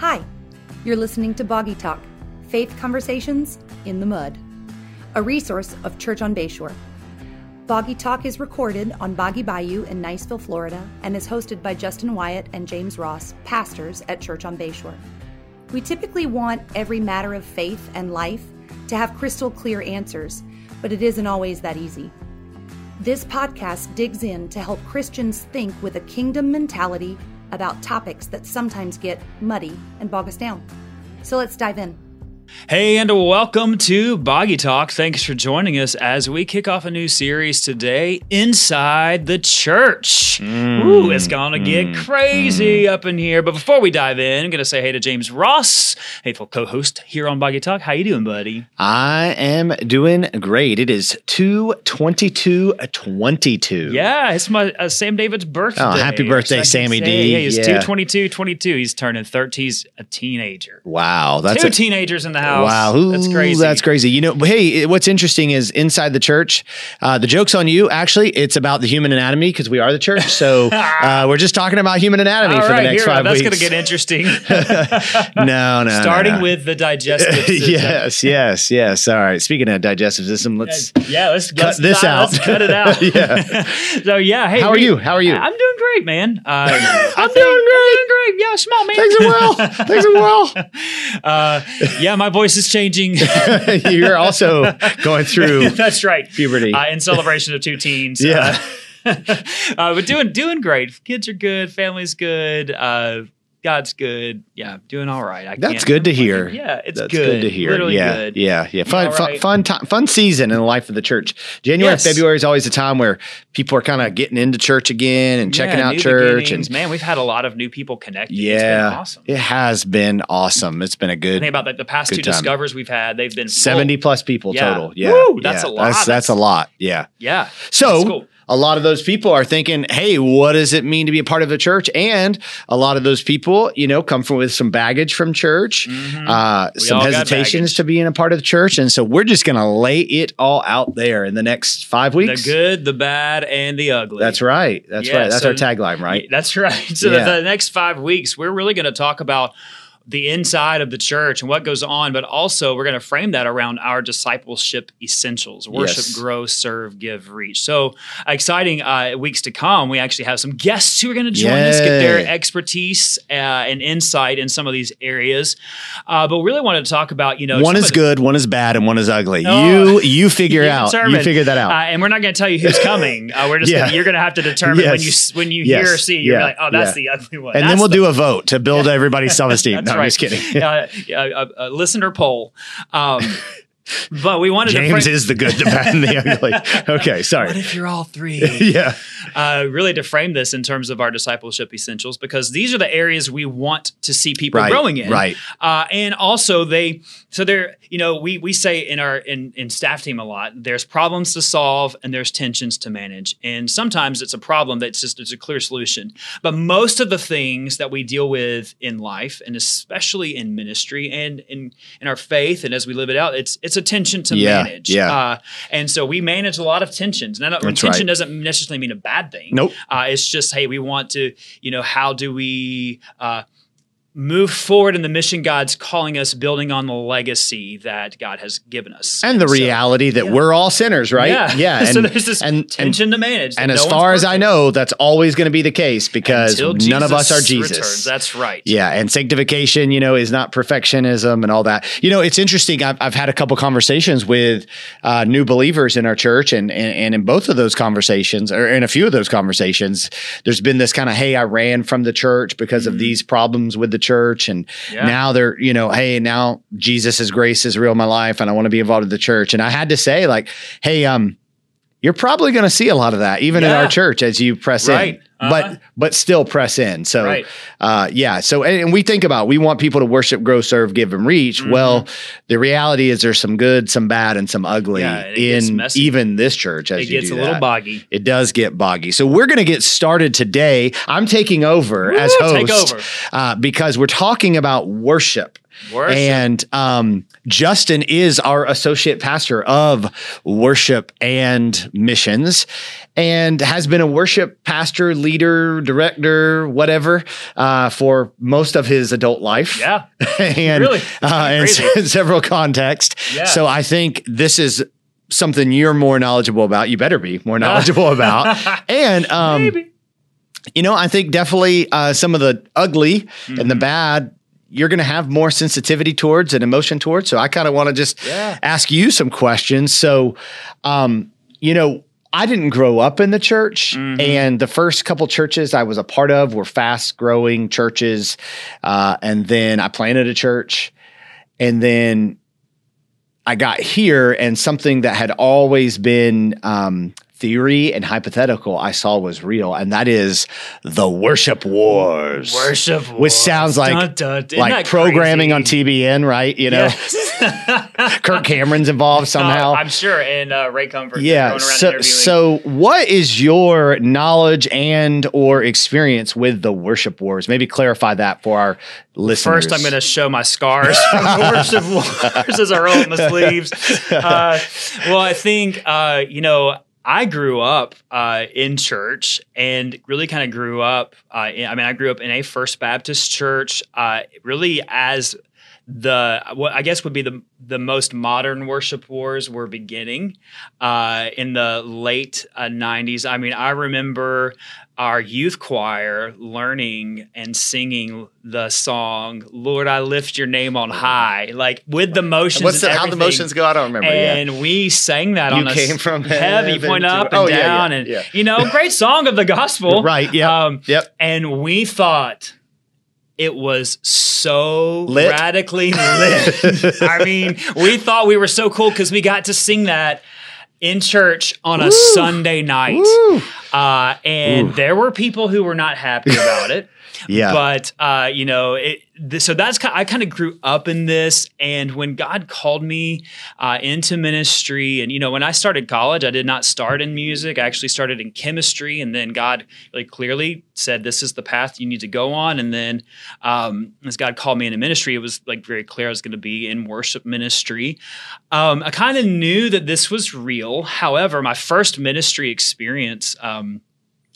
Hi, you're listening to Boggy Talk Faith Conversations in the Mud, a resource of Church on Bayshore. Boggy Talk is recorded on Boggy Bayou in Niceville, Florida, and is hosted by Justin Wyatt and James Ross, pastors at Church on Bayshore. We typically want every matter of faith and life to have crystal clear answers, but it isn't always that easy. This podcast digs in to help Christians think with a kingdom mentality about topics that sometimes get muddy and bog us down. So let's dive in. Hey, and welcome to Boggy Talk. Thanks for joining us as we kick off a new series today inside the church. Mm, Ooh, it's gonna mm, get crazy mm. up in here. But before we dive in, I'm gonna say hey to James Ross, faithful co-host here on Boggy Talk. How you doing, buddy? I am doing great. It is two twenty two twenty two. Yeah, it's my uh, Sam David's birthday. Oh, happy birthday, Sammy D. Yeah, he's yeah. 222, 22. He's turning 30. He's a teenager. Wow, that's two a- teenagers in the house. Wow, Ooh, that's crazy. That's crazy. You know, hey, what's interesting is inside the church, uh, the joke's on you. Actually, it's about the human anatomy because we are the church. So uh, we're just talking about human anatomy All for right, the next five that's weeks. That's going to get interesting. no, no. Starting no, no. with the digestive system. yes, yes, yes. All right. Speaking of digestive system, let's yeah, let's cut let's this out. Let's cut it out. yeah. so yeah, hey, how are you? How are you? I'm doing great, man. Uh, I'm doing great. I'm doing great. Yeah, small man. Things are well. Things are well. Uh, yeah, my voice is changing. You're also going through. That's right. Puberty. Uh, in celebration of two teens. Yeah. Uh, uh, but doing doing great. Kids are good. Family's good. God's good. Yeah, doing all right. I That's good to hear. Yeah, it's That's good. good to hear. Literally yeah, good. yeah, yeah. Fun, All fun, right. fun, time, fun season in the life of the church. January, Yes. February is always a time where people are kind of getting into church again and checking Yeah, out church. beginnings. And man, we've had a lot of new people connecting. yeah, it's been awesome. it has been awesome. It's been a good think about the past two time. discovers we've had. They've been full. seventy plus people Yeah. total. Yeah, Woo, that's yeah. a lot. That's, that's That's- a lot. Yeah. Yeah. So. A lot of those people are thinking, "Hey, what does it mean to be a part of a church?" And a lot of those people, you know, come from with some baggage from church, Mhm. uh, some hesitations to being a part of the church, and so we're just going to lay it all out there in the next five weeks. The good, the bad, and the ugly. That's right. That's Yeah, right. That's so- our tagline, right? That's right. So Yeah. the, the next five weeks, we're really going to talk about the inside of the church and what goes on, but also we're going to frame that around our discipleship essentials: worship, Yes. grow, serve, give, reach. So exciting uh, weeks to come. We actually have some guests who are going to join us, get their expertise uh, and insight in some of these areas. Uh, but we really wanted to talk about, you know, one is of the- good, one is bad, and one is ugly. Oh. you you figure You out. determine. You figure that out. Uh, and we're not going to tell you who's coming. Uh, we're just Yeah. gonna, you're going to have to determine when you when you Yes. hear or see. You're Yeah. like, oh, that's Yeah. the ugly one. and then we'll the do a vote to build everybody's self esteem. No, I'm just kidding. uh, a, a listener poll. Um, but we wanted James to. is the good, the bad, and the ugly. Okay, sorry. what if you're all three? yeah. Uh, really to frame this in terms of our discipleship essentials because these are the areas we want to see people Right, growing in right. uh, and also they so they're you know we we say in our in, in staff team a lot there's problems to solve and there's tensions to manage and sometimes it's a problem that's just it's a clear solution but most of the things that we deal with in life and especially in ministry and in in our faith and as we live it out it's it's a tension to Yeah, manage yeah. uh, and so we manage a lot of tensions now That's tension right. doesn't necessarily mean a bad thing Nope. uh, it's just, hey, we want to, you know, how do we uh, move forward in the mission God's calling us, building on the legacy that God has given us, And the So- reality that yeah. we're all sinners, right? Yeah, Yeah. so And, there's this and, and, tension to manage, and as no one's far as I know, that's always going to be the case because until none of us are Jesus returns. That's right. Yeah, and sanctification, you know, is not perfectionism and all that. You know, it's interesting. I've, I've had a couple conversations with uh, new believers in our church, and, and and in both of those conversations, or in a few of those conversations, there's been this kind of, hey, I ran from the church because of these problems with the church, and Mm-hmm. Yeah. now they're, you know, hey, now Jesus' grace is real in my life, and I want to be involved in the church. And I had to say, like, hey, um. You're probably going to see a lot of that, even in our church, as you press Right. in, Uh-huh. but but still press in. So Right. uh, yeah. So, and, and we think about we want people to worship, grow, serve, give, and reach. Mm-hmm. Well, the reality is there's some good, some bad, and some ugly Yeah, in even this church. As It you gets do a little that. boggy. It does get boggy. So we're going to get started today. I'm taking over as host over. Uh, because we're talking about worship. Worship. And um, Justin is our associate pastor of worship and missions and has been a worship pastor, leader, director, whatever, uh, for most of his adult life. Yeah. and Really? uh, in, several contexts. Yeah. So I think this is something you're more knowledgeable about. You better be more knowledgeable about. And um, Maybe. you know, I think definitely uh, some of the ugly and the Mm-hmm. bad you're going to have more sensitivity towards and emotion towards. So I kind of want to just Yeah. ask you some questions. So, um, you know, I didn't grow up in the church, Mm-hmm. and the first couple churches I was a part of were fast growing churches. Uh, and then I planted a church, and then I got here, and something that had always been um, theory and hypothetical I saw was real, and that is the worship wars. Worship. wars. which sounds like Dun, dun. Like programming on? TBN, right? You know, Yes. Kirk Cameron's involved somehow. Oh, I'm sure. And uh, Ray Comfort. yeah. So, so what is your knowledge and or experience with the worship wars? Maybe clarify that for our listeners. First, I'm going to show my scars from the worship wars as I roll up my sleeves. Uh, well, I think, uh, you know, I grew up uh, in church and really kind of grew up. Uh, in, I mean, I grew up in a First Baptist church, uh, really as the what I guess would be the the most modern worship wars were beginning uh, in the late uh, 90s. I mean, I remember our youth choir learning and singing the song "Lord, I lift Your name on high," like with the motions. What's and the, how the motions go? I don't remember. yeah. And we sang that You on came s- from heavy point to- up and Oh, yeah, yeah, down, and yeah. you know, great song of the gospel, Right, Yeah, Um, yep. And we thought it was so Lit. radically lit. I mean, we thought we were so cool because we got to sing that in church on a Sunday night. Uh, and there were people who were not happy about it. Yeah. But uh, you know, it, so that's ki- I kind of grew up in this, and when God called me uh, into ministry, and you know, when I started college, I did not start in music. I actually started in chemistry, and then God really clearly said, "This is the path you need to go on." And then, um, as God called me into ministry, it was like very clear I was going to be in worship ministry. Um, I kind of knew that this was real. However, my first ministry experience. Um,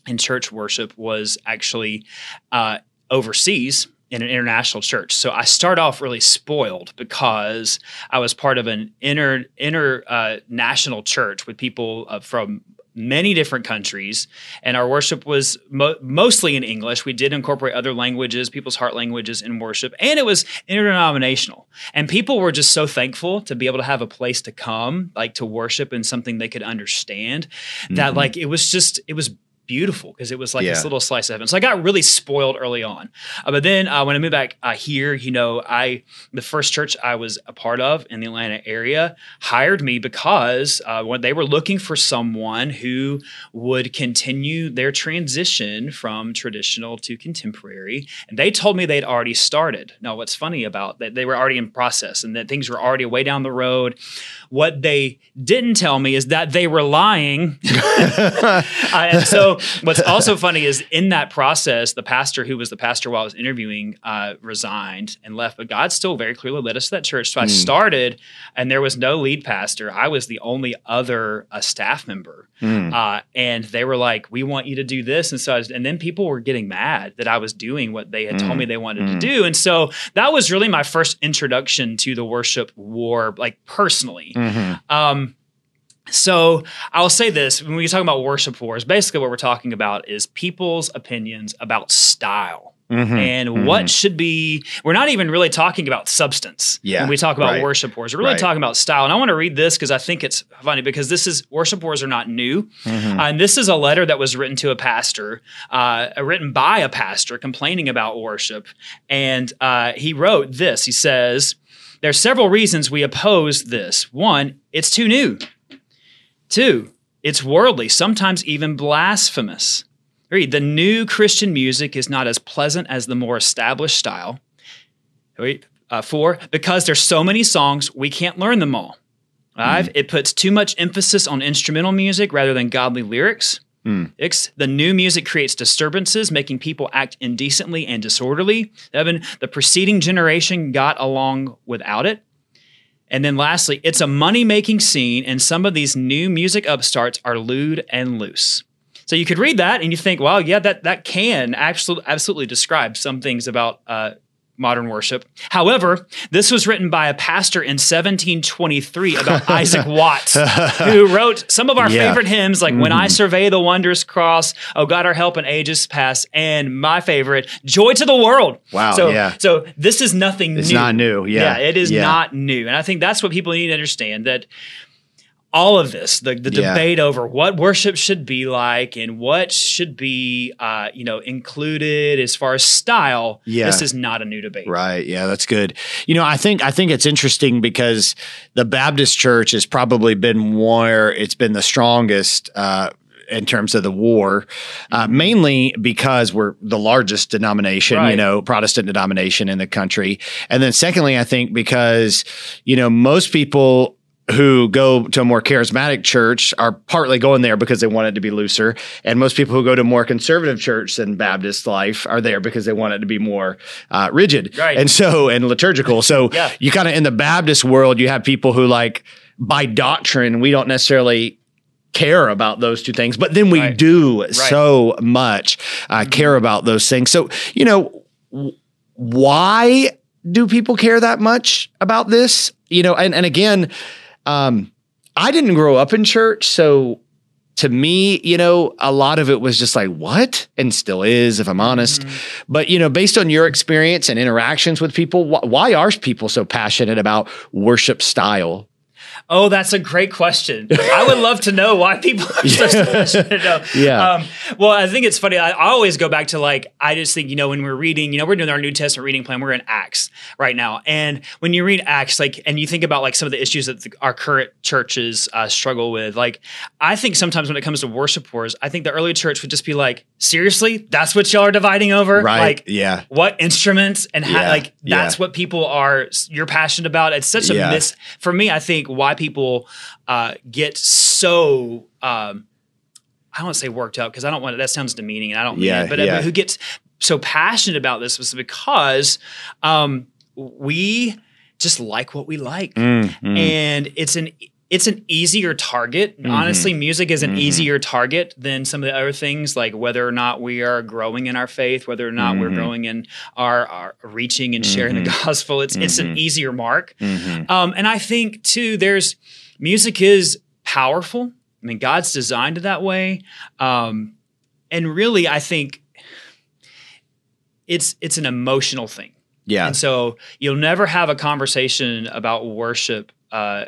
in church worship was actually uh, overseas in an international church. So I start off really spoiled because I was part of an inter inter uh, national church with people uh, from many different countries, and our worship was mo- mostly in English. We did incorporate other languages, people's heart languages, in worship, and it was interdenominational. And people were just so thankful to be able to have a place to come, like to worship in something they could understand. That like it was just it was beautiful because it was like Yeah. this little slice of heaven. So I got really spoiled early on. Uh, but then uh, when I moved back uh, here, you know, I the first church I was a part of in the Atlanta area hired me because uh, when they were looking for someone who would continue their transition from traditional to contemporary, and they told me they'd already started. Now, what's funny about that? They were already in process, and that things were already way down the road. What they didn't tell me is that they were lying. Uh, and so, what's also funny is in that process, the pastor who was the pastor while I was interviewing uh, resigned and left, but God still very clearly led us to that church. So I started, and there was no lead pastor. I was the only other uh, staff member, uh, and they were like, "We want you to do this," and so, I was, and then people were getting mad that I was doing what they had told me they wanted to do, and so that was really my first introduction to the worship war, like personally. Um, so I'll say this when we talk about worship wars, basically what we're talking about is people's opinions about style. Mm-hmm. And what should be, we're not even really talking about substance Yeah, when we talk about right. worship wars. We're really Right. talking about style. And I want to read this because I think it's funny because this is, worship wars are not new. Mm-hmm. Uh, and this is a letter that was written to a pastor, uh, written by a pastor complaining about worship. And uh, he wrote this He says, There are several reasons we oppose this. One, it's too new. Two, it's worldly, sometimes even blasphemous. Three, the new Christian music is not as pleasant as the more established style. Uh, four, because there's so many songs, we can't learn them all. Five, it puts too much emphasis on instrumental music rather than godly lyrics. Six, the new music creates disturbances, making people act indecently and disorderly. Seven, the preceding generation got along without it. And then lastly, it's a money making scene, and some of these new music upstarts are lewd and loose. So you could read that and you think, well, yeah, that, that can absolutely, absolutely describe some things about uh, modern worship. However, this was written by a pastor in 1723 about Isaac Watts, who wrote some of our Yeah. favorite hymns like When I mm-hmm. Survey the Wondrous Cross, Oh God, Our Help in Ages Past, and my favorite, Joy to the World. Wow, So, yeah. so this is nothing It's new. not new, yeah. it is Yeah. not new. And I think that's what people need to understand that all of this, the, the Yeah. debate over what worship should be like and what should be, uh, you know, included as far as style. Yeah. This is not a new debate. Right. Yeah, that's good. You know, I think I think it's interesting because the Baptist Church has probably been where it's been the strongest uh, in terms of the war, uh, mainly because we're the largest denomination, you know, Protestant denomination in the country, and then secondly, I think because you know most people who go to a more charismatic church are partly going there because they want it to be looser. And most people who go to a more conservative church than Baptist life are there because they want it to be more uh, rigid. Right. And so, and liturgical. So Yeah. you kind of in the Baptist world, you have people who like by doctrine, we don't necessarily care about those two things, but then we Right. do so much uh, care about those things. So, you know, w- why do people care that much about this? You know, and, and again, um, I didn't grow up in church, so to me, you know, a lot of it was just like, what? And still is, if I'm honest. But, you know, based on your experience and interactions with people, wh- why are people so passionate about worship style? Oh, that's a great question. I would love to know why people are so passionate. No. Yeah. Um, well, I think it's funny. I, I always go back to like, I just think, you know, when we're reading, you know, we're doing our New Testament reading plan, we're in Acts right now. And when you read Acts, like, and you think about like some of the issues that the, our current churches uh, struggle with, like, I think sometimes when it comes to worship wars, I think the early church would just be like, seriously, that's what y'all are dividing over? Right. Like, yeah. what instruments and how Yeah, like that's yeah. what people are you're passionate about it's such a Yeah. miss for me i think why people uh get so um i don't want to say worked up because i don't want that sounds demeaning and i don't mean Yeah, it but yeah. who gets so passionate about this was because um we just like what we like Mm, mm. and it's an it's an easier target. Mm-hmm. Honestly, music is an easier target than some of the other things, like whether or not we are growing in our faith, whether or not we're Mhm. growing in our, our reaching and sharing the gospel. It's it's an Mhm. easier mark. Mhm. Um, and I think too, there's music is powerful. I mean, God's designed it that way. Um, and really, I think it's it's an emotional thing. Yeah. And so you'll never have a conversation about worship, uh,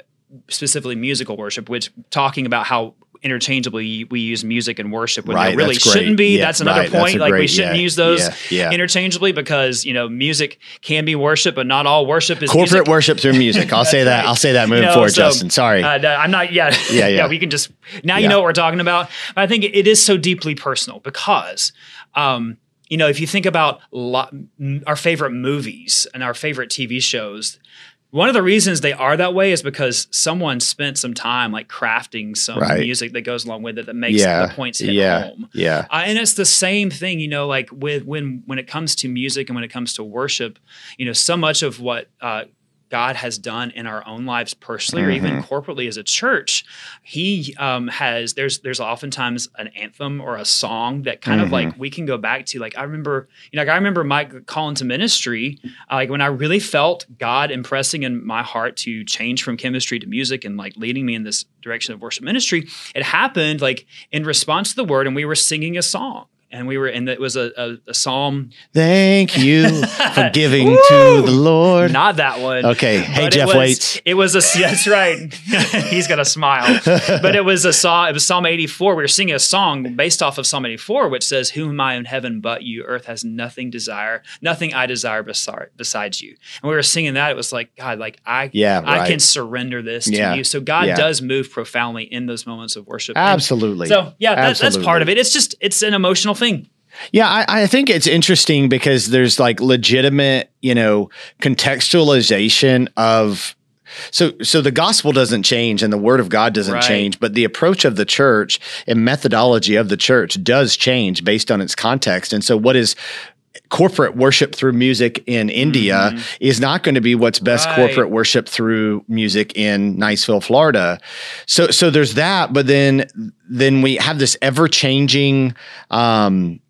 specifically musical worship, which talking about how interchangeably we use music and worship when Right, there really shouldn't be. Yeah, that's another right, point. a like we shouldn't yeah, use those yeah, interchangeably because you know music can be worship, but not all worship is Corporate music. worship through music. I'll say that. right. I'll say that moving You know, forward, so, Justin. Sorry. Uh, I'm not. Yeah, Yeah, yeah. We can just now. You know what we're talking about. But I think it is so deeply personal because, um, you know, if you think about lo- our favorite movies and our favorite TV shows. One of the reasons they are that way is because someone spent some time like crafting some Right. music that goes along with it that makes yeah. the points hit yeah. home. Yeah. Uh, and it's the same thing, you know, like with when when it comes to music and when it comes to worship, you know, so much of what uh, God has done in our own lives personally or even Mm-hmm. corporately as a church, He um, has. There's there's oftentimes an anthem or a song that kind of Mm-hmm. like we can go back to. Like I remember, you know, like I remember my call into ministry, uh, like when I really felt God impressing in my heart to change from chemistry to music and like leading me in this direction of worship ministry. It happened like in response to the word, and we were singing a song. And we were, and it was a, a, a psalm, Thank you for giving to the Lord. not that one. Okay. Hey, But it Jeff was, Waits. It was a that's right. He's gonna smile. But it was a song. It was Psalm 84. We were singing a song based off of Psalm 84, which says, who am I in heaven but you? Earth has nothing desire, nothing I desire beside, besides you." And we were singing that. It was like God, like I, Yeah, I right. can surrender this Yeah, to you. So God yeah. does move profoundly in those moments of worship. And Absolutely. So yeah, that, that's part of it. It's just it's an emotional thing. Yeah, I, I think it's interesting because there's like legitimate, you know, contextualization of So so the gospel doesn't change and the word of God doesn't Right. change, but the approach of the church and methodology of the church does change based on its context. And so what is corporate worship through music in India is not going to be what's best Mm-hmm. Right. corporate worship through music in Niceville, Florida. So so there's that, but then then we have this ever-changing um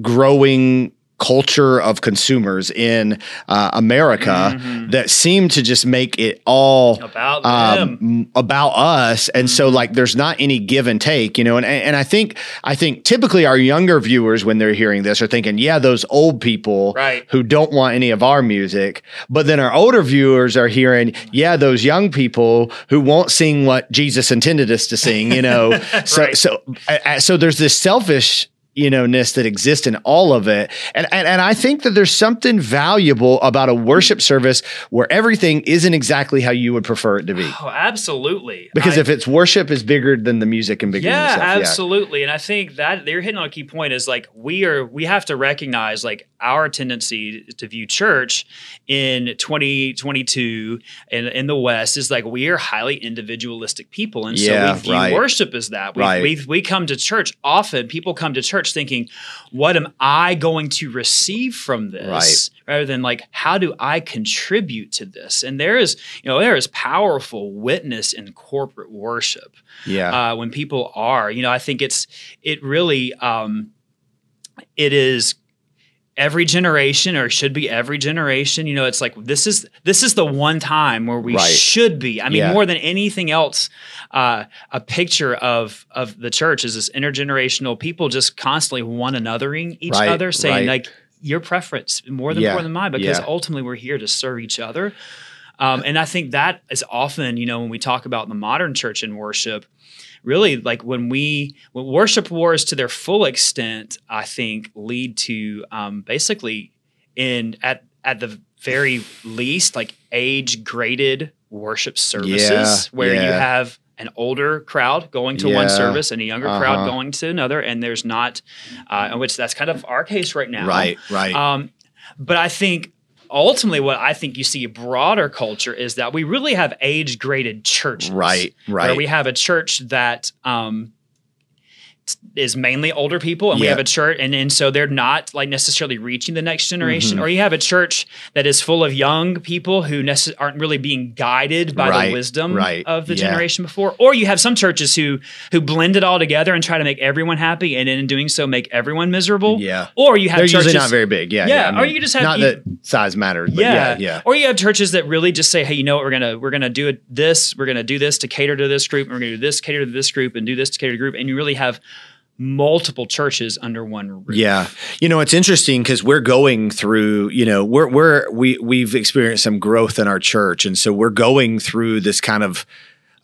growing culture of consumers in uh, America that seem to just make it all About um, about us. And so like there's not any give and take you know and and I think I think typically our younger viewers when they're hearing this are thinking yeah those old people Right. who don't want any of our music. But then our older viewers are hearing yeah those young people who won't sing what Jesus intended us to sing you know? So Right. so uh, so there's this selfish you know ness that exists in all of it and, and and i think that there's something valuable about a worship service where everything isn't exactly how you would prefer it to be Oh, absolutely. because I- if it's worship is bigger than the music and bigger yeah, than yourself absolutely. And I think that they're hitting on a key point is like we are we have to recognize like our tendency to view church in 2022 in, in the West is like we are highly individualistic people. And Yeah, so we view right. worship as that. We, Right. we we come to church often, people come to church thinking, what am I going to receive from this? Right. Rather than like, how do I contribute to this? And there is, you know, there is powerful witness in corporate worship yeah yeah uh, when people are. You know, I think it's it really um, it is every generation or should be every generation. You know, it's like this is this is the one time where we Right. should be. I mean, Yeah. more than anything else, uh, a picture of of the church is this intergenerational people just constantly one anothering each Right, other, saying right. like your preference more than Yeah, more than mine because yeah. ultimately we're here to serve each other. Um, and I think that is often, you know, when we talk about the modern church and worship, really like when we when worship wars to their full extent, I think lead to um, basically in at at the very least like age graded worship services Yeah, where you have an older crowd going to one service and a younger crowd uh-huh. going to another and there's not uh, which that's kind of our case right now. Right right. Um, but I think ultimately, what I think you see broader culture is that we really have age graded churches. right Where right we have a church that um, is mainly older people, and we have a church, and, and so they're not like necessarily reaching the next generation. Mm-hmm. Or you have a church that is full of young people who aren't really being guided by Right, the wisdom right, of the yeah. generation before. Or you have some churches who who blend it all together and try to make everyone happy, and in doing so, make everyone miserable. Yeah. Or you have they're churches usually not very big yeah Yeah, I or you just have- not you- that size matters but yeah yeah, Or you have churches that really just say, "Hey, you know what? We're gonna we're gonna do it this. We're gonna do this to cater to this group. And we're gonna do this cater to this group, and do this to cater to the group." And you really have multiple churches under one roof. Yeah. You know, it's interesting because we're going through, you know, we're we're we we've experienced some growth in our church. And so we're going through this kind of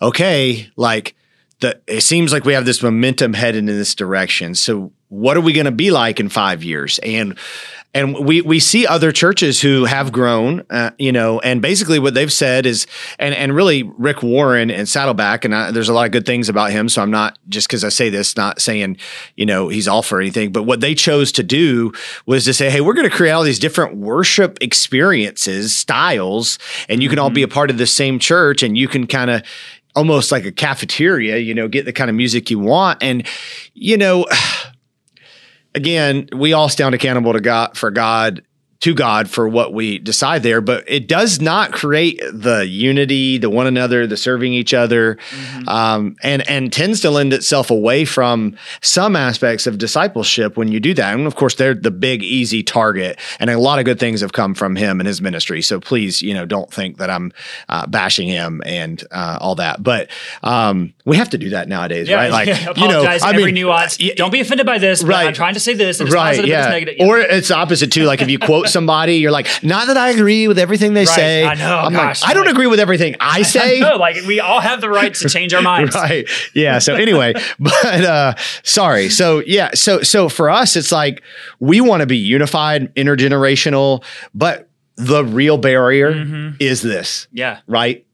okay, like the it seems like we have this momentum headed in this direction. So what are we going to be like in five years? And and we we see other churches who have grown, uh, you know, and basically what they've said is, and and really Rick Warren and Saddleback, and I, there's a lot of good things about him. So I'm not just because I say this, not saying you know he's all for anything, but what they chose to do was to say, hey, we're going to create all these different worship experiences, styles, and you can all be a part of the same church, and you can kind of almost like a cafeteria, you know, get the kind of music you want, and you know again, we all stand accountable to God for God to God for what we decide there, but it does not create the unity, the one another, the serving each other, um, and and tends to lend itself away from some aspects of discipleship when you do that. And of course, they're the big easy target, and a lot of good things have come from him and his ministry. So please, you know, don't think that I'm uh, bashing him and uh, all that. But um, we have to do that nowadays, Yeah, right? Like yeah, you know, apologize I every mean, nuance. Don't be offended by this. But Right. I'm trying to say this. And it's right positive, yeah it's negative. or it's opposite too like if you quote somebody you're like not that i agree with everything they Right. say I know, i'm gosh, like i don't like- agree with everything i say no, like we all have the right to change our minds. right yeah so anyway but uh sorry so yeah so so for us it's like we want to be unified intergenerational but the real barrier Mm-hmm. is this Yeah. right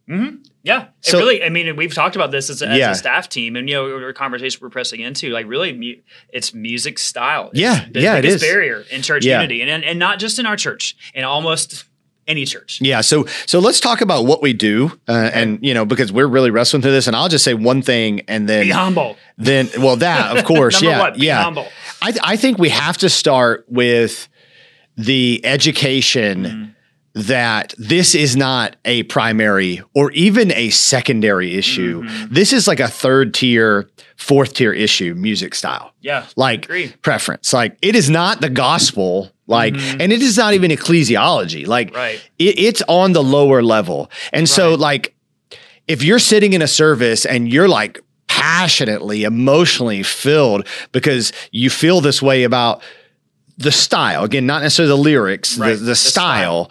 Yeah, So- it really. I mean, we've talked about this as a, as a staff team, and you know, a conversation we're pressing into. Like, really, mu- it's music style. It's Yeah, the yeah, it is. barrier in church Yeah. unity, and, and not just in our church, in almost any church. Yeah, so so let's talk about what we do, uh, and you know because we're really wrestling through this, and I'll just say one thing, and then Be humble. then well that of course, yeah, one, yeah. humble. I I think we have to start with the education Mm-hmm. That this is not a primary or even a secondary issue. Mm-hmm. This is like a third tier, fourth tier issue, music style Yeah. like preference. Like it is not the gospel. Like, and it is not even ecclesiology. Like, Mm-hmm. Right. it, it's on the lower level. And so, like, if you're sitting in a service and you're like passionately, emotionally filled because you feel this way about the style, again, not necessarily the lyrics, Right. the, the, The style.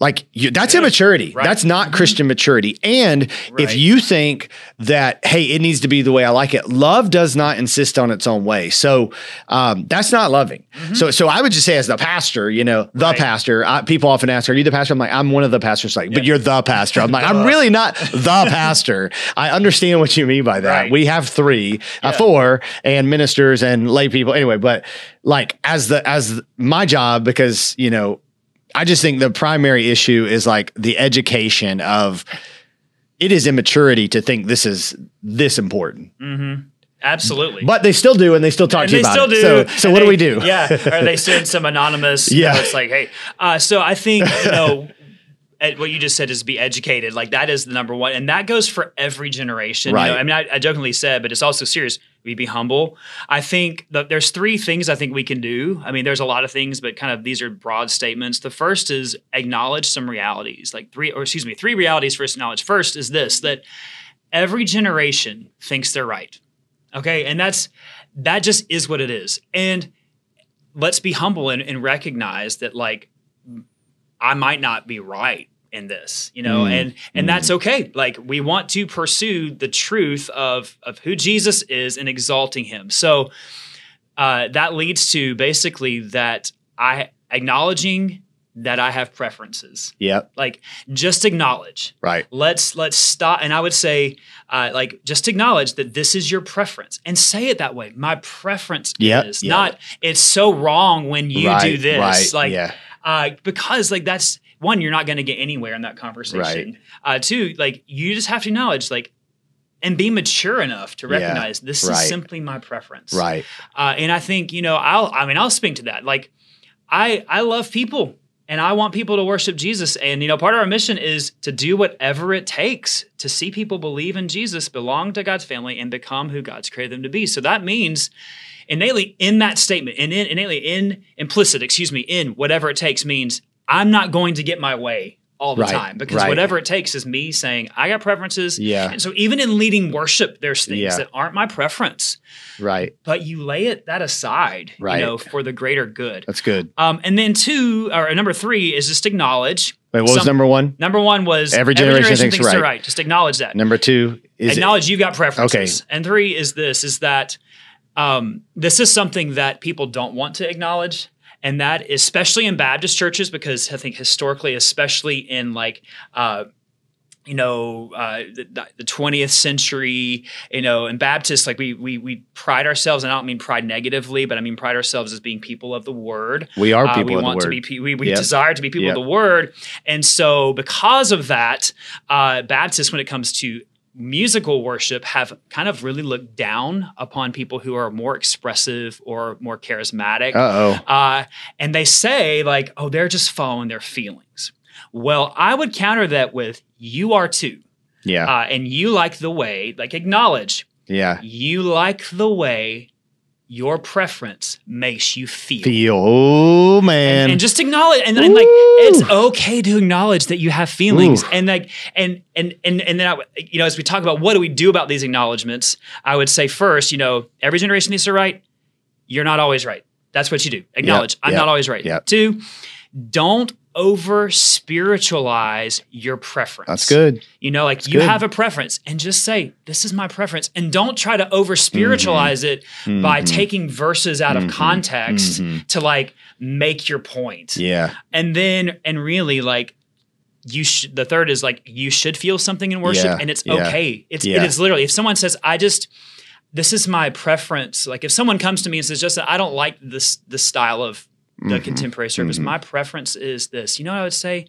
Like you, that's Yeah. immaturity. Right. Mm-hmm. That's not Christian maturity. And if you think that, hey, it needs to be the way I like it, love does not insist on its own way. So um, that's not loving. So, so I would just say, as the pastor, you know, the Mm-hmm. Right. pastor. I, people often ask, "Are you the pastor?" I'm like, "I'm one of the pastors." Like, but you're the pastor. I'm like, I'm really not the pastor. I understand what you mean by that. Right. We have three, uh, four, and ministers and lay people. Anyway, but like as the as my job because you know I just think the primary issue is like the education of it is immaturity to think this is this important. Absolutely. But they still do and they still talk and to you about still it. do. So so and what do we do? Yeah, or they send some anonymous. Yeah. it's like, hey. Uh, so I think you know. What you just said is be educated. Like that is the number one, and that goes for every generation. Right. You know, I mean, I, I jokingly said, but it's also serious. We be humble. I think that there's three things I think we can do. I mean, there's a lot of things, but kind of these are broad statements. The first is acknowledge some realities, like three, or excuse me, three realities first acknowledge. First is this that every generation thinks they're right. Okay. And that's that just is what it is. And let's be humble and, and recognize that like I might not be right in this, you know, Mm, and and that's okay. Like we want to pursue the truth of of who Jesus is and exalting him. So uh, that leads to basically that I acknowledging that I have preferences. yeah Like just acknowledge Right. let's let's stop and i would say uh, like just acknowledge that this is your preference and say it that way my preference Yep, is yep. not it's so wrong when you Right, do this right, like yeah. uh, because like that's one you're not going to get anywhere in that conversation uh, two like you just have to acknowledge like and be mature enough to Yeah, recognize this right. is simply my preference Right. uh, and I think you know, I'll I mean, I'll speak to that. Like, I I love people, and I want people to worship Jesus. And you know, part of our mission is to do whatever it takes to see people believe in Jesus, belong to God's family, and become who God's created them to be. So that means innately in that statement, and in, innately in implicit, excuse me, in whatever it takes means I'm not going to get my way all the Right, time because right. whatever it takes is me saying I got preferences. Yeah. And so even in leading worship, there's things Yeah. that aren't my preference Right. but you lay it that aside, Right. you know, for the greater good. That's good. Um, and then two or number three is just acknowledge. Wait, what was some- number one? Number one was Every generation thinks they're right. right. Just acknowledge that. Number two is acknowledge you've got preferences. Okay. And three is this: is that um, this is something that people don't want to acknowledge. And that, especially in Baptist churches, because I think historically, especially in like uh, you know uh, the, 20th century you know in baptists like we we we pride ourselves and i don't mean pride negatively but i mean pride ourselves as being people of the word We are Uh, people we of the want to be we, we Yep. desire to be people Yep. of the word and so because of that uh, baptists when it comes to musical worship have kind of really looked down upon people who are more expressive or more charismatic Uh oh. uh, and they say like, "Oh, they're just following their feelings." Well, I would counter that with, "You are too," Yeah. uh, and you like the way, like acknowledge yeah. you like the way your preference makes you feel. Feel. Oh man. And, and just acknowledge, and, and like it's okay to acknowledge that you have feelings, Ooh. and like, and and and and then I, you know, as we talk about what do we do about these acknowledgments, I would say first, you know, every generation needs to write. You're not always right. That's what you do. Acknowledge. I'm yep, not always right. yep. Two, don't over spiritualize your preference. That's good. You know, like you good. have a preference and just say, this is my preference. And don't try to over spiritualize it Mm-hmm. by taking verses out of context Mhm. to like make your point. Yeah. And then, and really like, you should, the third is like, you should feel something in worship Yeah, and it's yeah, okay. It's, yeah. it is literally, if someone says, I just, this is my preference. Like if someone comes to me and says, just I don't like this, this style of the Mhm, contemporary service. mhm. My preference is this. You know what I would say?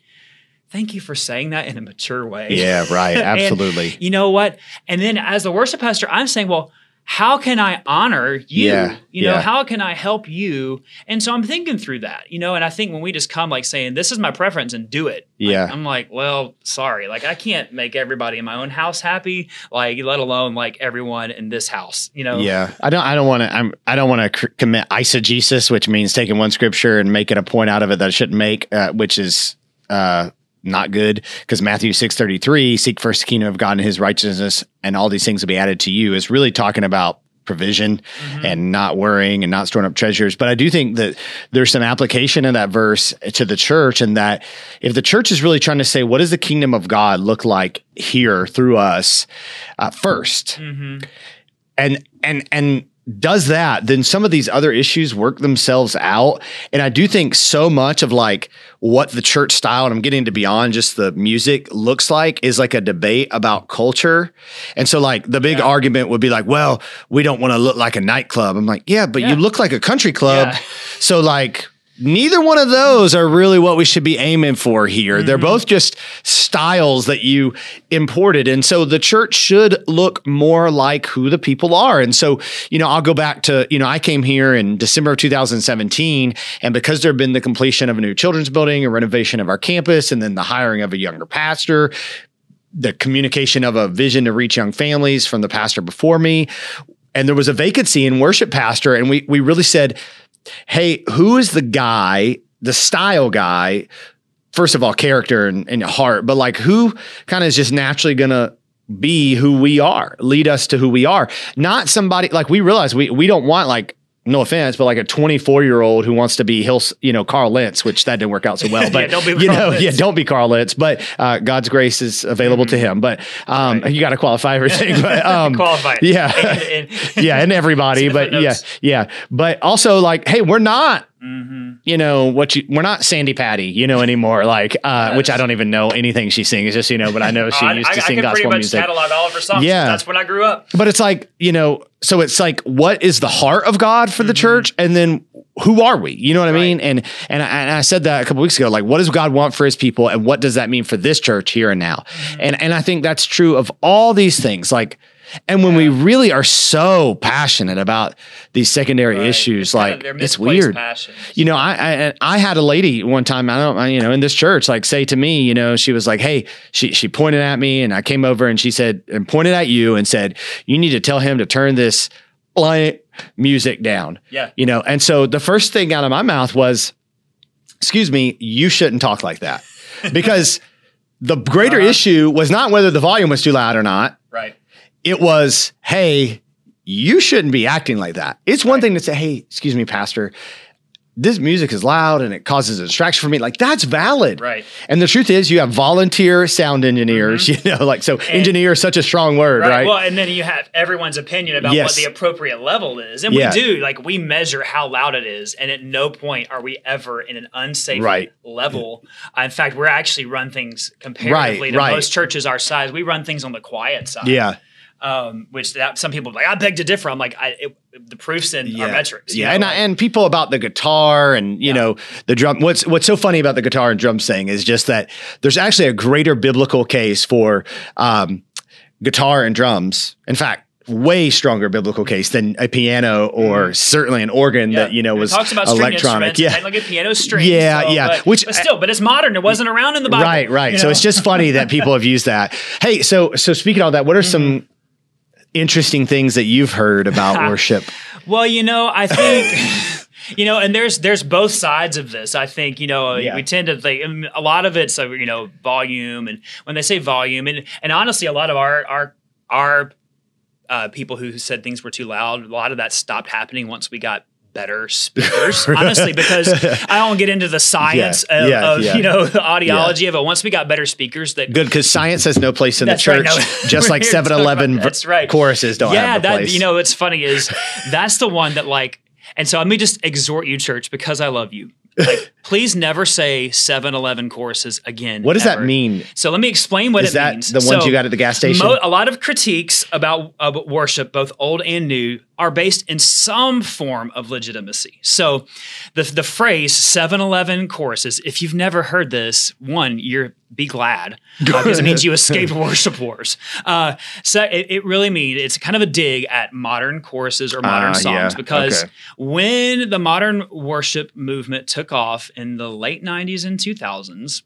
thank you for saying that in a mature way. Yeah, right. Absolutely. you know what? And then as the worship pastor, I'm saying, well, how can I honor you? Yeah, you know, yeah. how can I help you? And so I'm thinking through that, you know, and I think when we just come like saying, this is my preference and do it. like, Yeah. I'm like, well, sorry. Like I can't make everybody in my own house happy, like let alone like everyone in this house, you know? Yeah, I don't. I don't want to. I'm. I don't want to cr- commit eisegesis, which means taking one scripture and making a point out of it that I shouldn't make, uh, which is uh, not good. Because Matthew six thirty three, seek first the kingdom of God and His righteousness, and all these things will be added to you, is really talking about provision and not worrying and not storing up treasures. But I do think that there's some application in that verse to the church, and that if the church is really trying to say, what does the kingdom of God look like here through us uh, 1st Mhm. and and and does that then some of these other issues work themselves out and i do think so much of like what the church style and i'm getting to beyond just the music looks like is like a debate about culture and so like the big Yeah. argument would be like well we don't want to look like a nightclub i'm like yeah but Yeah. you look like a country club Yeah. so like neither one of those are really what we should be aiming for here. They're Mm-hmm. both just styles that you imported. And so the church should look more like who the people are. And so, you know, I'll go back to, you know, I came here in December of 2017 and because there had been the completion of a new children's building, a renovation of our campus and then the hiring of a younger pastor, the communication of a vision to reach young families from the pastor before me. And there was a vacancy in worship pastor. And we we really said, hey, who is the guy, the style guy? First of all, character and, and heart, but like who kind of is just naturally gonna be who we are, lead us to who we are. Not somebody like we realize we we don't want like no offense, but like a 24 year old who wants to be Hill, you know, Carl Lentz, which that didn't work out so well. But don't be you Carl know, Lentz. yeah, don't be Carl Lentz. But uh, God's grace is available to him. But um, Right. you got to qualify everything. But um, Qualify. yeah, And- and- yeah, and everybody. But yeah, yeah. But also like, hey, we're not Mhm. you know what you we're not Sandi Patty, you know anymore. Like, uh, which I don't even know anything she sings, just you know. But I know she I, used I, to I sing pretty gospel much music. catalog all of her songs. Yeah. That's when I grew up. But it's like you know, so it's like, what is the heart of God for the church, and then who are we? You know what I Mm-hmm. Mean? And and I, and I said that a couple weeks ago. Like, what does God want for His people, and what does that mean for this church here and now? Mm-hmm. And and I think that's true of all these things. Like. And when we really are so passionate about these secondary Right. issues, like it's weird. passions. You know, I, I I had a lady one time. I don't, I, you know, in this church, like say to me, you know, she was like, "Hey," she she pointed at me, and I came over, and she said, and pointed at you, and said, "You need to tell him to turn this blank music down." Yeah. You know, and so the first thing out of my mouth was, "Excuse me, you shouldn't talk like that," because the greater Uh-huh. issue was not whether the volume was too loud or not. Right. It was, "Hey." You shouldn't be acting like that. It's one thing to say, "Hey, excuse me, pastor, this music is loud and it causes a distraction for me. Like that's valid. Right. And the truth is you have volunteer sound engineers, you know, like so engineer is such a strong word, right? Well, and then you have everyone's opinion about Yes. what the appropriate level is. And Yeah. we do, like, we measure how loud it is. And at no point are we ever in an unsafe Right. level. Uh, in fact, we're actually run things comparatively Right, to right. most churches our size. We run things on the quiet side. yeah. Um, which that, some people like, I beg to differ. I'm like, I, it, the proof's in Yeah. our metrics. Yeah, know, and like- and people about the guitar and you Yeah. know the drum. What's what's so funny about the guitar and drum thing is just that there's actually a greater biblical case for um, guitar and drums. In fact, way stronger biblical case than a piano or certainly an organ Mm-hmm. Yeah. that you know It was talks about string electronic. Yeah, like a piano string. Yeah, so, yeah. But, Which- but still, but it's modern. It wasn't around in the Bible. Right, right. So know? it's just funny that people have used that. Hey, so so speaking of that, what are some Mm-hmm. Interesting things that you've heard about worship? Well, you know, I think you know, and there's there's both sides of this. I think you know Yeah. we tend to think a lot of it's uh, you know volume, and when they say volume, and and honestly, a lot of our our our uh, people who said things were too loud, a lot of that stopped happening once we got better speakers honestly because i don't get into the science Yeah, of, yeah, of yeah. you know the audiology of it once we got better speakers that Good, because science has no place in the That's right, church, no. just like We're 7-Eleven that's right. choruses don't yeah, that you know, what's funny is that's the one that like, and so let me just exhort you, church, because I love you. Like, please never say 7-Eleven choruses again. what does that mean? So let me explain what Is it that means. the ones So, you got at the gas station? mo- a lot of critiques about, about worship, both old and new, are based in some form of legitimacy. So the, the phrase 7-Eleven choruses, if you've never heard this, one, you're be glad because it means you escaped worship wars. Uh, so it, it, really means it's kind of a dig at modern choruses or modern uh, songs yeah. because okay. when the modern worship movement took off in the late 90s and 2000s,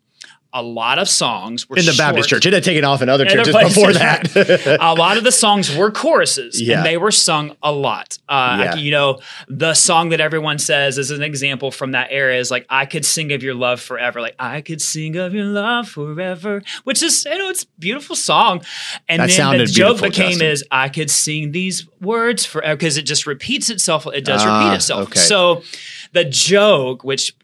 a lot of songs were in the short. Baptist church. It had taken off in other churches before that. a lot of the songs were choruses, yeah. and they were sung a lot. Uh, yeah. you know, the song that everyone says as an example from that era is like, "I could sing of your love forever." Like, "I could sing of your love forever," which is you know, it's a beautiful song. And that then the joke became Justin. is, "I could sing these words forever," because it just repeats itself. It does uh, repeat ah, itself. Okay. So the joke, which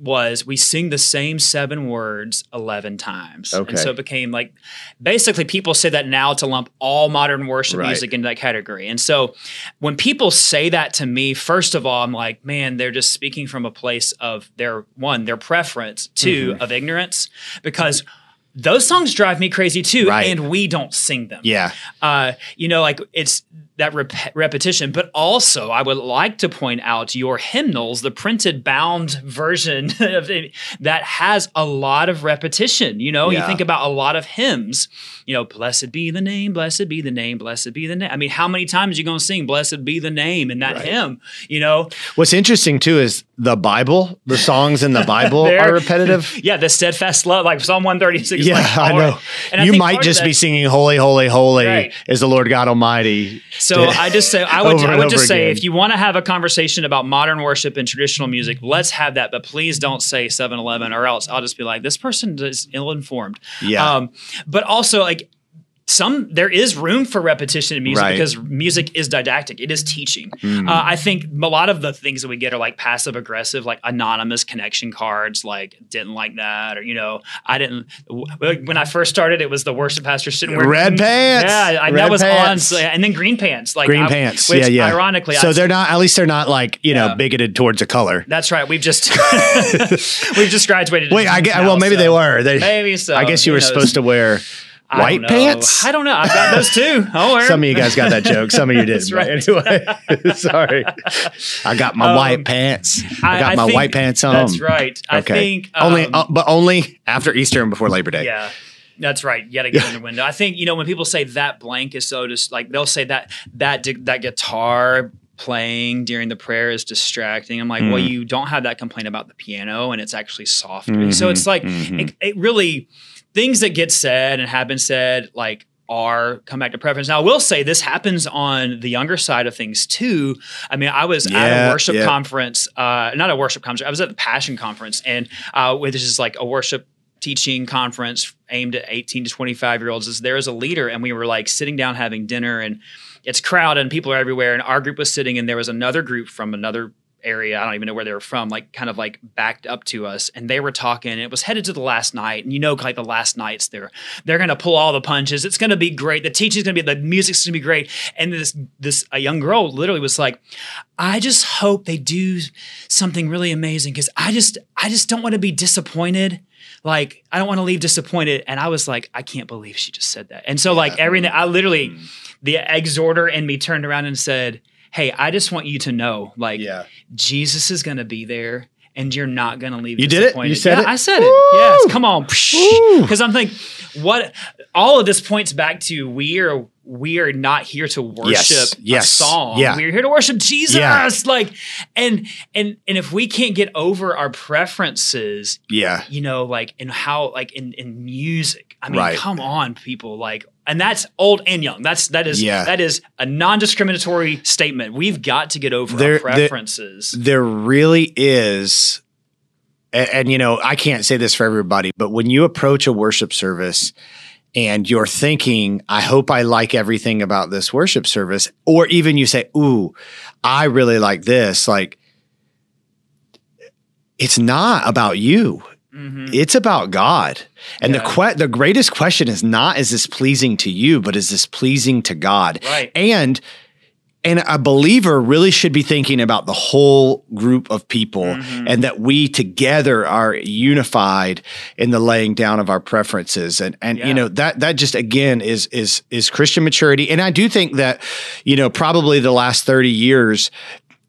was we sing the same seven words 11 times. Okay. And so it became like basically people say that now to lump all modern worship right. music into that category. And so when people say that to me, first of all, I'm like, man, they're just speaking from a place of their one, their preference, 2 mm-hmm. of ignorance, because those songs drive me crazy too, right. and we don't sing them. Yeah. Uh, you know, like it's that rep- repetition, but also I would like to point out your hymnals, the printed bound version of it, that has a lot of repetition. You know, yeah. you think about a lot of hymns, you know, blessed be the name, blessed be the name, blessed be the name. I mean, how many times are you going to sing blessed be the name in that right. hymn? You know, what's interesting too is the Bible, the songs in the Bible are repetitive. Yeah, the steadfast love, like Psalm 136. Yeah, like, I know. And you I might just be singing holy, holy, holy right. is the Lord God Almighty. So I just say I would I would just say if you want to have a conversation about modern worship and traditional music, let's have that. But please don't say 7-Eleven or else I'll just be like, this person is ill informed. Yeah. Um, but also like some there is room for repetition in music right. because music is didactic it is teaching mm. uh, i think a lot of the things that we get are like passive aggressive like anonymous connection cards like didn't like that or you know i didn't when i first started it was the worship pastor sitting wearing red pants yeah I, red that was pants. on and then green pants like green I, pants yeah yeah ironically so I, they're not at least they're not like you yeah. know bigoted towards a color that's right we've just we've just graduated wait i get, well maybe so. they were they, maybe so i guess you were supposed to wear White I pants? I don't know. I've got those too. Oh, some of you guys got that joke. Some of you didn't. right. Anyway, sorry. I got my um, white pants. I got I my white pants on. That's right. I okay. think um, only, uh, but only after Easter and before Labor Day. Yeah. That's right. Yet again in the window. I think you know when people say that blank is so just like they'll say that that that guitar playing during the prayer is distracting. I'm like, mm. well, you don't have that complaint about the piano, and it's actually softer. Mm-hmm. So it's like mm-hmm. it, it really things that get said and have been said, like are come back to preference. Now, I will say this happens on the younger side of things too. I mean, I was yeah, at a worship yeah. conference, uh, not a worship conference. I was at the Passion Conference, and uh, this is like a worship teaching conference aimed at 18 to 25 year olds. Is there is a leader, and we were like sitting down having dinner, and it's crowded, and people are everywhere. And our group was sitting, and there was another group from another area. I don't even know where they were from, like kind of like backed up to us, and they were talking. it was headed to the last night, and you know, like the last nights, they're they're gonna pull all the punches. It's gonna be great. The teaching's gonna be, the music's gonna be great. And this this a young girl literally was like, I just hope they do something really amazing because I just I just don't want to be disappointed like I don't want to leave disappointed. And I was like, I can't believe she just said that. And so yeah. like everything, I literally, mm. the exhorter in me turned around and said, hey, I just want you to know, like, yeah. Jesus is going to be there and you're not going to leave. You did it. You said yeah, it. I said Woo! it. Yes. Come on. Because I'm thinking, what? All of this points back to we are we are not here to worship yes. yes. a song. Yeah. We're here to worship Jesus. Yeah. Like, and and and if we can't get over our preferences, yeah, you know, like in how like in in music. I mean, right. come on, people. Like and that's old and young. That's that is yeah. that is a non-discriminatory statement. We've got to get over there, our preferences. There, there really is, and, and, you know, I can't say this for everybody, but when you approach a worship service and you're thinking, I hope I like everything about this worship service, or even you say, "Ooh, I really like this," like it's not about you. Mm-hmm. It's about God. And yeah. the que- the greatest question is not is this pleasing to you, but is this pleasing to God? Right. And and a believer really should be thinking about the whole group of people mm-hmm. and that we together are unified in the laying down of our preferences and and yeah. you know that that just again is is is Christian maturity and I do think that you know probably the last 30 years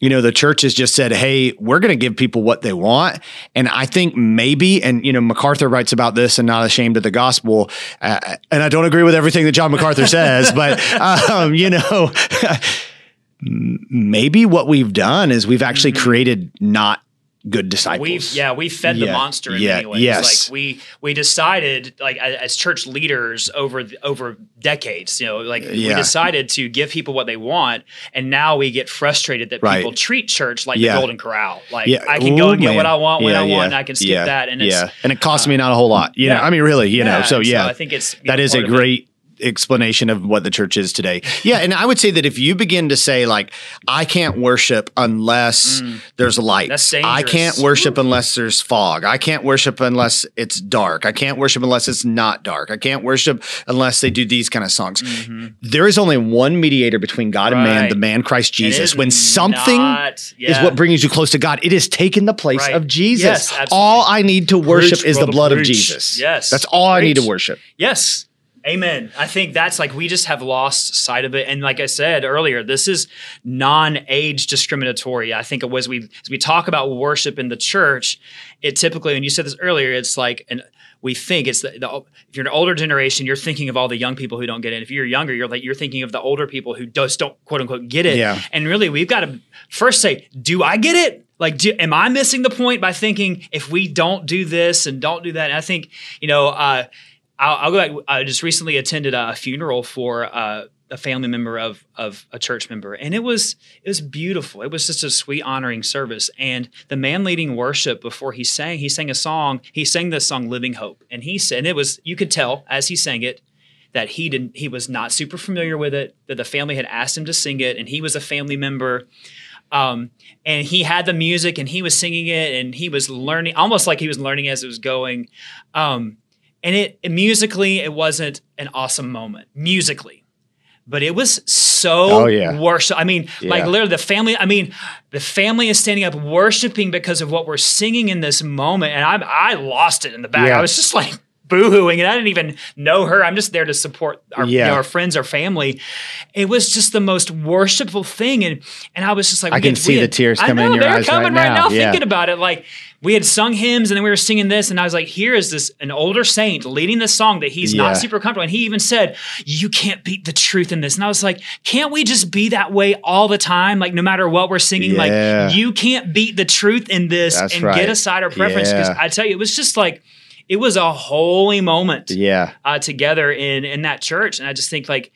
you know, the church has just said, "Hey, we're going to give people what they want." And I think maybe, and you know, MacArthur writes about this and not ashamed of the gospel. Uh, and I don't agree with everything that John MacArthur says, but um, you know, maybe what we've done is we've actually mm-hmm. created not good disciples. We've yeah, we fed yeah. the monster in yeah. many ways. Yes. Like we we decided like as church leaders over over decades, you know, like yeah. we decided to give people what they want, and now we get frustrated that right. people treat church like yeah. the Golden Corral. Like I can Ooh, go and get man. what I want when I want, and I can skip that, and yeah, and it costs uh, me not a whole lot. You know, I mean, really, you know. So yeah, so I think it's that is a great explanation of what the church is today. Yeah, and I would say that if you begin to say like I can't worship unless mm, there's light. I can't worship Ooh. unless there's fog. I can't worship unless it's dark. I can't worship unless it's not dark. I can't worship unless they do these kind of songs. Mm-hmm. There is only one mediator between God right. and man, the man Christ Jesus. When something not, yeah. is what brings you close to God, it has taken the place right. of Jesus. Yes, all I need to worship preach, is the blood of Jesus. Yes. That's all preach. I need to worship. Yes. Amen. I think that's like we just have lost sight of it. And like I said earlier, this is non-age discriminatory. I think as we as we talk about worship in the church, it typically, and you said this earlier, it's like an we think it's the, the, if you're an older generation, you're thinking of all the young people who don't get it. If you're younger, you're like you're thinking of the older people who just don't quote unquote get it. Yeah. And really, we've got to first say, do I get it? Like, do, am I missing the point by thinking if we don't do this and don't do that? And I think you know. Uh, I'll, I'll, go back. I just recently attended a funeral for uh, a family member of of a church member, and it was it was beautiful. It was just a sweet honoring service. And the man leading worship before he sang, he sang a song. He sang the song "Living Hope," and he said and it was you could tell as he sang it that he didn't he was not super familiar with it. That the family had asked him to sing it, and he was a family member. Um, and he had the music and he was singing it and he was learning almost like he was learning as it was going. Um, and it, it musically it wasn't an awesome moment musically but it was so oh, yeah. worship. I mean, yeah. like literally the family. I mean, the family is standing up worshiping because of what we're singing in this moment, and I I lost it in the back. Yeah. I was just like boohooing, and I didn't even know her. I'm just there to support our, yeah. you know, our friends, our family. It was just the most worshipful thing, and and I was just like, I can had, see the tears coming in your they're eyes coming right, right now. now thinking about it, like we had sung hymns and then we were singing this and i was like here is this an older saint leading this song that he's yeah. not super comfortable and he even said you can't beat the truth in this and i was like can't we just be that way all the time like no matter what we're singing yeah. like you can't beat the truth in this That's and right. get aside our preference because i tell you it was just like it was a holy moment yeah. uh, together in in that church. And i just think like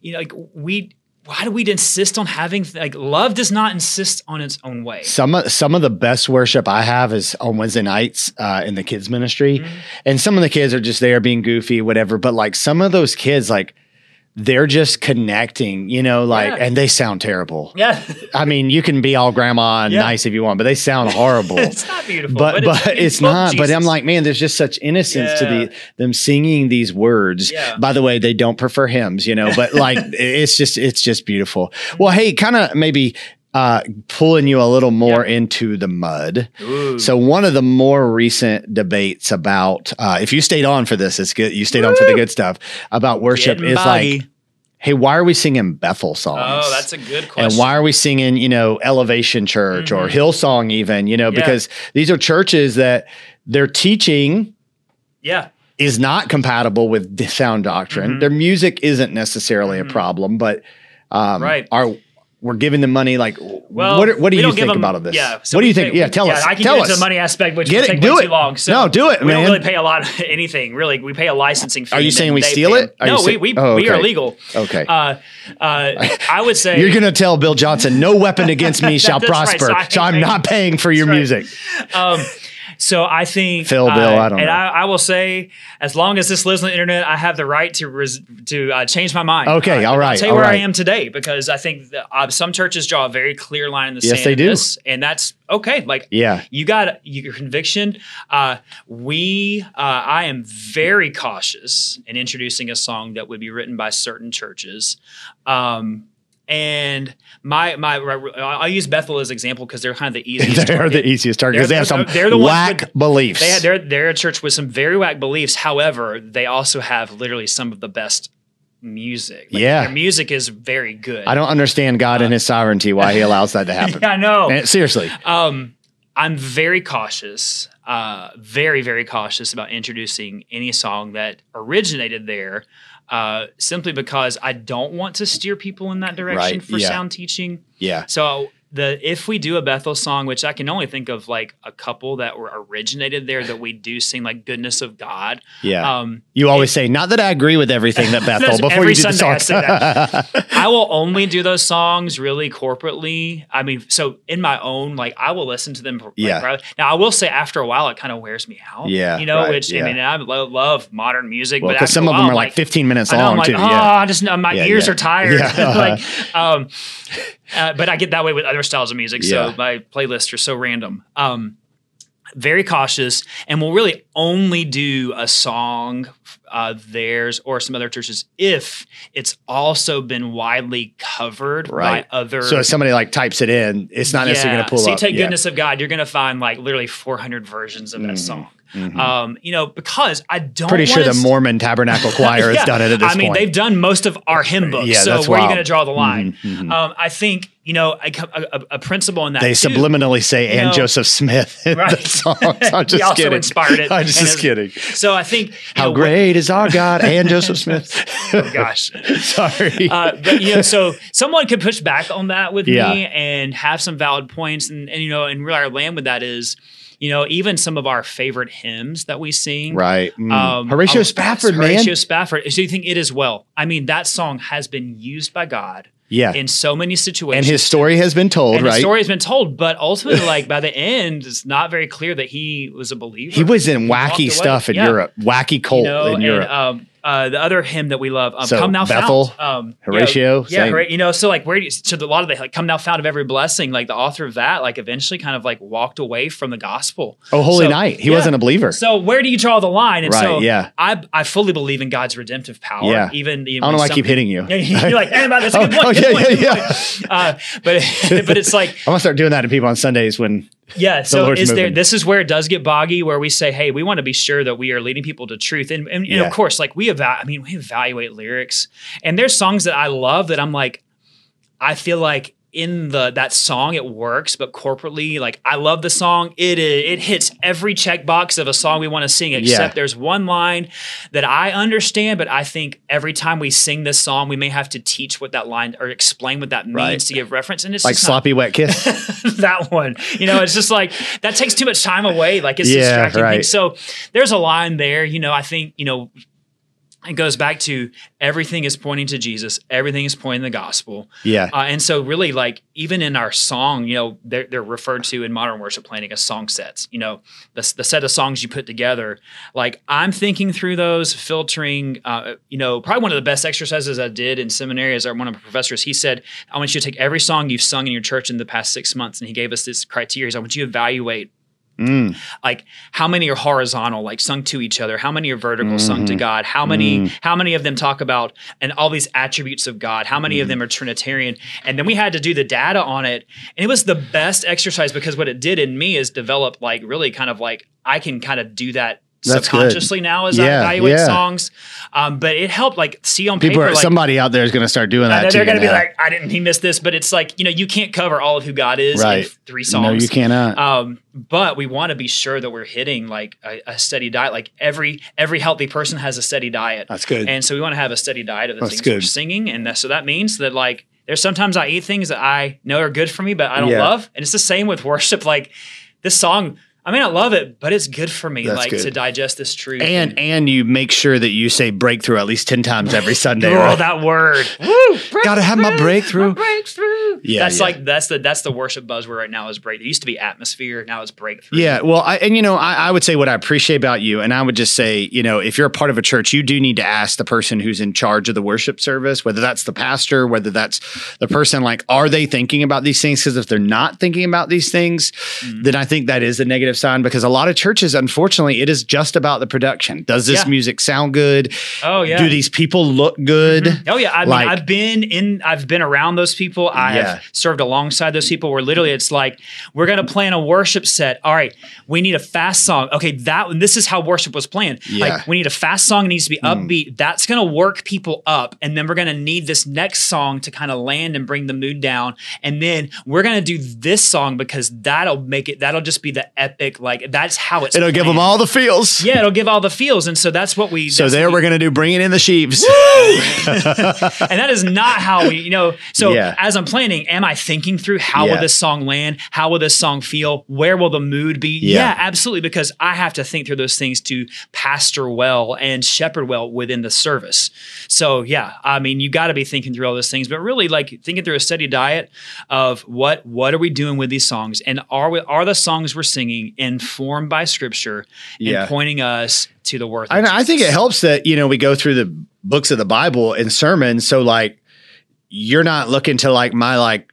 you know like we why do we insist on having like love does not insist on its own way. Some of some of the best worship i have is on wednesday nights uh, in the kids ministry. Mm-hmm. and some of the kids are just there being goofy whatever. But like some of those kids like they're just connecting, you know, like, yeah. and they sound terrible. Yeah. I mean, you can be all grandma and yeah. nice if you want, but they sound horrible. it's not beautiful, but, but, but it's, it's not. Jesus. But I'm like, man, there's just such innocence yeah. to the them singing these words. By the way, they don't prefer hymns, you know, but like, it's just, it's just beautiful. Well, hey, kind of maybe uh, pulling you a little more yep. into the mud. Ooh. So one of the more recent debates about uh, if you stayed on for this, it's good. You stayed Woo! on for the good stuff about worship Getting is like. Hey, why are we singing Bethel songs? Oh, that's a good question. And why are we singing, you know, Elevation Church mm-hmm. or Hillsong, even, you know, yeah. because these are churches that their teaching yeah. is not compatible with sound doctrine. Mm-hmm. Their music isn't necessarily mm-hmm. a problem, but um, right. our we're giving them money. Like, well, what, what do you think them, about this? Yeah. So what do you think? Pay, yeah, tell yeah, us. I can tell get us. into the money aspect, which get take do way it. too long. So no, do it. We man. don't really pay a lot of anything. Really, we pay a licensing fee. Are you saying we steal it? Are no, say- we we, oh, okay. we are legal. Okay. Uh, uh, I would say you're going to tell Bill Johnson, "No weapon against me shall prosper." Right. So, I, am not paying for your right. music. Um, so I think Phil, uh, Bill, I don't and know. I, I, will say, as long as this lives on the internet, I have the right to res- to uh, change my mind. Okay, uh, all right. I'll tell you where right. I am today because I think uh, some churches draw a very clear line in the yes, sand. they do, this, and that's okay. Like, yeah, you got your conviction. Uh, we, uh, I am very cautious in introducing a song that would be written by certain churches. Um, and my my I'll use Bethel as example because they're kind of the easiest. they're target. the easiest target because they have some they're the whack with, beliefs. They have, they're they're a church with some very whack beliefs. However, they also have literally some of the best music. Like, Yeah. their music is very good. I don't understand God and His sovereignty why He allows that to happen. Yeah, I know. Man, seriously, Um, I'm very cautious, uh, very, very cautious about introducing any song that originated there, uh, simply because I don't want to steer people in that direction Right, for yeah. sound teaching. yeah, So the if we do a Bethel song, which I can only think of like a couple that were originated there that we do sing like "Goodness of God." yeah. Um, you always say, not that I agree with everything that Bethel before every you do the Sunday I song. that. I will only do those songs really corporately. I mean, so in my own, like I will listen to them. like, Yeah. privately. Now I will say after a while, it kind of wears me out. Yeah, You know, right, which yeah. I mean, I lo- love modern music, Well, but some of while, them are like 15 minutes I know, long I'm like, too. oh, yeah. I just my Yeah, ears are tired. Yeah. like, um, uh, but I get that way with other styles of music. So Yeah. my playlists are so random. Um, very cautious, and will really only do a song uh, theirs or some other churches if it's also been widely covered Right. by other. So if somebody like types it in, it's not necessarily going to pull so you up. take yeah. goodness of God, you're going to find like literally 400 versions of that Mhm. song. Mhm. Um, you know, because I don't Pretty sure the Mormon Tabernacle Choir Yeah. has done it at this I mean, point. they've done most of our hymn books. Yeah, so that's where are you wild. going to draw the line? Mhm, mhm. Um, I think you know a, a, a principle in that they too, subliminally say and know- Joseph Smith in Right. the songs. I'm He just also kidding. inspired it I'm and just kidding. So I think How know, great is our God and Joseph Smith? Oh, gosh. Sorry. uh, but you know, so someone could push back on that with Yeah. me and have some valid points, and, and you know, and really our land with that is, you know, even some of our favorite hymns that we sing, right. Mm. Um, Horatio oh, Spafford, man. Horatio Spafford. So you think it is well? I mean, that song has been used by God yeah. in so many situations. And his story has been told, And right? story has been told, but ultimately, like by the end, it's not very clear that he was a believer. he was in walked wacky stuff in Yeah. Europe, wacky cult you know, in and, Europe. um, uh, the other hymn that we love, um, So, "Come Thou Bethel, Fount," um, you know, Horatio, yeah. Hora- you know, so like where do you, so a lot of the like "Come Thou Fount of Every Blessing," like the author of that, like eventually kind of like walked away from the gospel. oh, Holy so- Night. He yeah. wasn't a believer. So where do you draw the line? And Right, so yeah. I I fully believe in God's redemptive power. Yeah. even I don't know why I keep hitting you. You're like, hey, man, that's a good Oh, point. oh, yeah, yeah, point." Uh, but but it's like I'm gonna start doing that to people on Sundays when yeah. So Lord's is there? This is where it does get boggy, where we say, "Hey, we want to be sure that we are leading people to truth." And, and, and of course, like we eva- I mean, we evaluate lyrics, and there's songs that I love that I'm like, I feel like in the that song it works, but corporately, like I love the song. It it hits every checkbox of a song we want to sing, except there's one line that I understand, but I think every time we sing this song, we may have to teach what that line or explain what that means Right. to give reference. And it's like just not- sloppy wet kiss. that one. You know, it's just like that takes too much time away. Like it's Yeah, distracting right. So there's a line there. You know, I think you know. It goes back to everything is pointing to Jesus. Everything is pointing to the gospel. yeah. Uh, and so, really, like even in our song, you know, they're, they're referred to in modern worship planning as song sets. You know, the, the set of songs you put together. Like I'm thinking through those, filtering. Uh, you know, probably one of the best exercises I did in seminary as our, one of my professors. He said, "I want you to take every song you've sung in your church in the past six months," and he gave us this criteria. He said, I want you to evaluate Mm. like how many are horizontal like sung to each other? How many are vertical sung to mm-hmm. god? How many mm. how many of them talk about and all these attributes of god? How many of mm. them are trinitarian? And then we had to do the data on it and it was the best exercise because what it did in me is develop like really kind of like i can kind of do that That's good. subconsciously now as i Yeah, evaluate yeah. songs um, but it helped like see on People paper are like, somebody out there is gonna start doing that they're going to be like, I didn't, he missed this, but it's like, you know, you can't cover all of who God is Right. in three songs. No, you cannot. Um, but we want to be sure that we're hitting like a, a steady diet. Like every every healthy person has a steady diet. That's good. And so we want to have a steady diet of the That's things we're singing, and that, so that means that like there's sometimes I eat things that I know are good for me, but I don't Yeah. love, and it's the same with worship. Like this song, I mean, I love it, but it's good for me, That's like good. to digest this truth. and and you make sure that you say breakthrough at least ten times every Sunday. oh, right? that word. Woo! Gotta have my breakthrough. breakthrough. Yeah, that's yeah. like that's the that's the worship buzzword right now is break. It used to be atmosphere, now it's breakthrough. Yeah, well, I, and you know, I, I would say what I appreciate about you, and I would just say, you know, if you're a part of a church, you do need to ask the person who's in charge of the worship service, whether that's the pastor, whether that's the person, like, are they thinking about these things? Because if they're not thinking about these things, mm. then I think that is a negative because a lot of churches, unfortunately, it is just about the production. Does this Yeah. music sound good? Oh yeah. Do these people look good? Mm-hmm. Oh yeah, I Like- mean, I've been in, I've been around those people. I Yeah. have served alongside those people. Where literally, it's like we're gonna plan a worship set. All right, we need a fast song. Okay, that this is how worship was planned. Yeah. Like we need a fast song. It needs to be mm. upbeat. That's gonna work people up, and then we're gonna need this next song to kind of land and bring the mood down. And then we're gonna do this song because that'll make it. That'll just be the epic. Like that's how it's. It'll give them all the feels. Yeah, it'll give all the feels, and so that's what we. So there we- we're gonna do bringing in the sheaves. and that is not how we, you know. So Yeah. as I'm planning, am I thinking through how will this song land? How will this song feel? Where will the mood be? Yeah. Yeah. absolutely. Because I have to think through those things to pastor well and shepherd well within the service. So yeah, I mean, you got to be thinking through all those things, but really like thinking through a steady diet of what what are we doing with these songs, and are we are the songs we're singing informed by Scripture Yeah. and pointing us to the worth. of I, I think it helps that you know we go through the books of the Bible and sermons. So like, you're not looking to like my like.